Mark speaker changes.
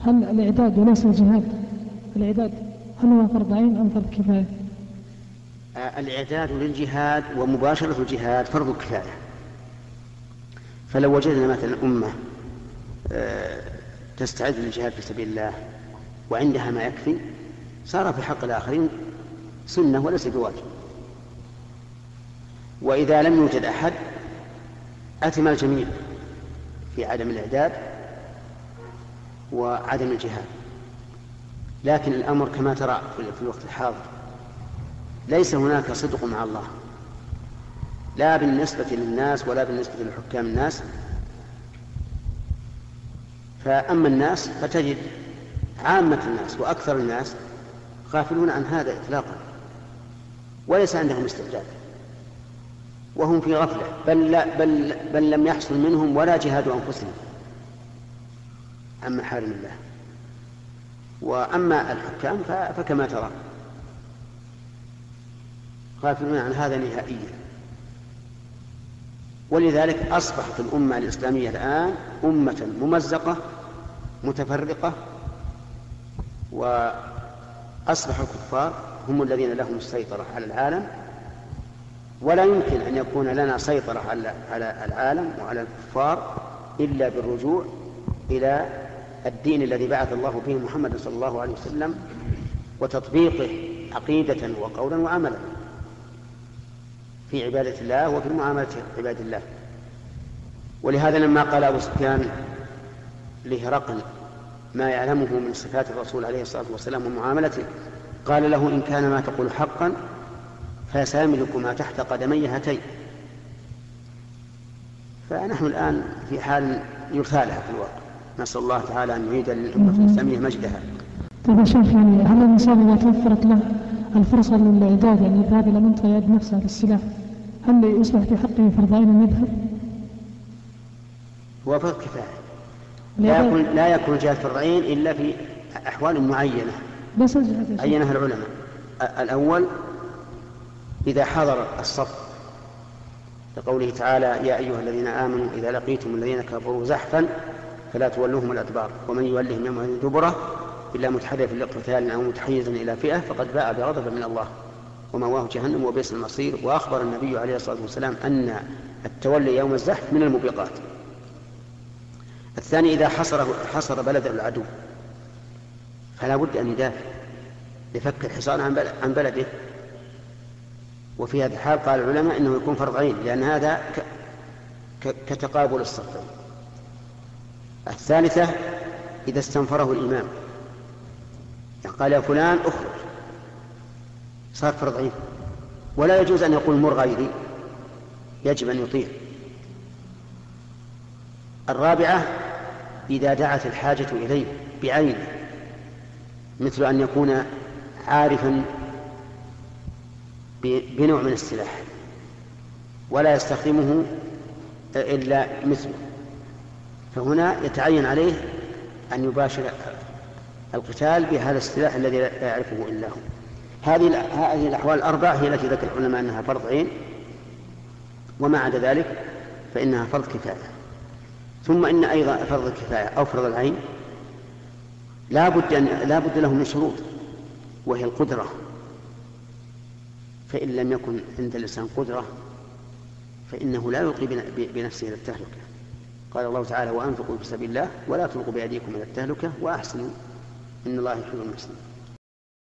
Speaker 1: هل الإعداد وليس الجهاد الإعداد هل هو فرض عين أم فرض كفاية؟
Speaker 2: آه، الإعداد للجهاد ومباشرة الجهاد فرض كفاية فلو وجدنا مثلا أمة آه، تستعد للجهاد في سبيل الله وعندها ما يكفي صار في حق الآخرين سنة وليس بواجب وإذا لم يوجد أحد أتم الجميع في عدم الإعداد وعدم الجهاد لكن الأمر كما ترى في الوقت الحاضر ليس هناك صدق مع الله لا بالنسبة للناس ولا بالنسبة لحكام الناس فأما الناس فتجد عامة الناس وأكثر الناس غافلون عن هذا إطلاقا وليس عندهم استعداد وهم في غفلة بل, لا بل, بل لم يحصل منهم ولا جهاد أنفسهم عن محارم الله وأما الحكام فكما ترى غافلون عن هذا نهائيا ولذلك أصبحت الأمة الإسلامية الآن أمة ممزقة متفرقة وأصبح الكفار هم الذين لهم السيطرة على العالم ولا يمكن أن يكون لنا سيطرة على على العالم وعلى الكفار إلا بالرجوع إلى الدين الذي بعث الله به محمد صلى الله عليه وسلم وتطبيقه عقيدة وقولا وعملا في عبادة الله وفي معاملة عباد الله ولهذا لما قال أبو سفيان لهرقل ما يعلمه من صفات الرسول عليه الصلاة والسلام ومعاملته قال له إن كان ما تقول حقا فساملكما تحت قدمي هاتين فنحن الآن في حال يرثى لها في الواقع نسأل الله تعالى أن يعيد للأمة الإسلامية مجدها
Speaker 1: طيب يا شيخ يعني هل الإنسان إذا توفرت له الفرصة للإعداد يعني الذهاب إلى منطقة يعد نفسه بالسلاح هل يصبح في حقه فرض أن يذهب؟
Speaker 2: هو فرض كفاية لا يكون لا يكون جهاد فرض إلا في أحوال معينة
Speaker 1: بس عينها
Speaker 2: العلماء الأول إذا حضر الصف لقوله تعالى يا أيها الذين آمنوا إذا لقيتم الذين كفروا زحفا فلا تولوهم الأدبار ومن يولهم يوم دبره إلا متحرف لاقتتال أو متحيزا إلى فئة فقد باع بغضب من الله ومواه جهنم وبئس المصير وأخبر النبي عليه الصلاة والسلام أن التولي يوم الزحف من الموبقات الثاني إذا حصره حصر بلده العدو فلا بد أن يدافع لفك الحصار عن بلده وفي هذا الحال قال العلماء انه يكون فرض عين لان هذا كتقابل الصفين الثالثة إذا استنفره الإمام قال يا فلان اخرج صار فرض عين ولا يجوز أن يقول مر غيري يجب أن يطيع الرابعة إذا دعت الحاجة إليه بعينه مثل أن يكون عارفا بنوع من السلاح ولا يستخدمه إلا مثله فهنا يتعين عليه أن يباشر القتال بهذا السلاح الذي لا يعرفه إلا هو هذه هذه الأحوال الأربعة هي التي ذكر العلماء أنها فرض عين وما عدا ذلك فإنها فرض كفاية ثم إن أيضا فرض الكفاية أو فرض العين لا بد أن لا بد له من شروط وهي القدرة فإن لم يكن عند الإنسان قدرة فإنه لا يلقي بنفسه إلى التهلكة قال الله تعالى وأنفقوا في سبيل الله ولا تلقوا بأيديكم إلى التهلكة وأحسنوا إن الله يحب المحسنين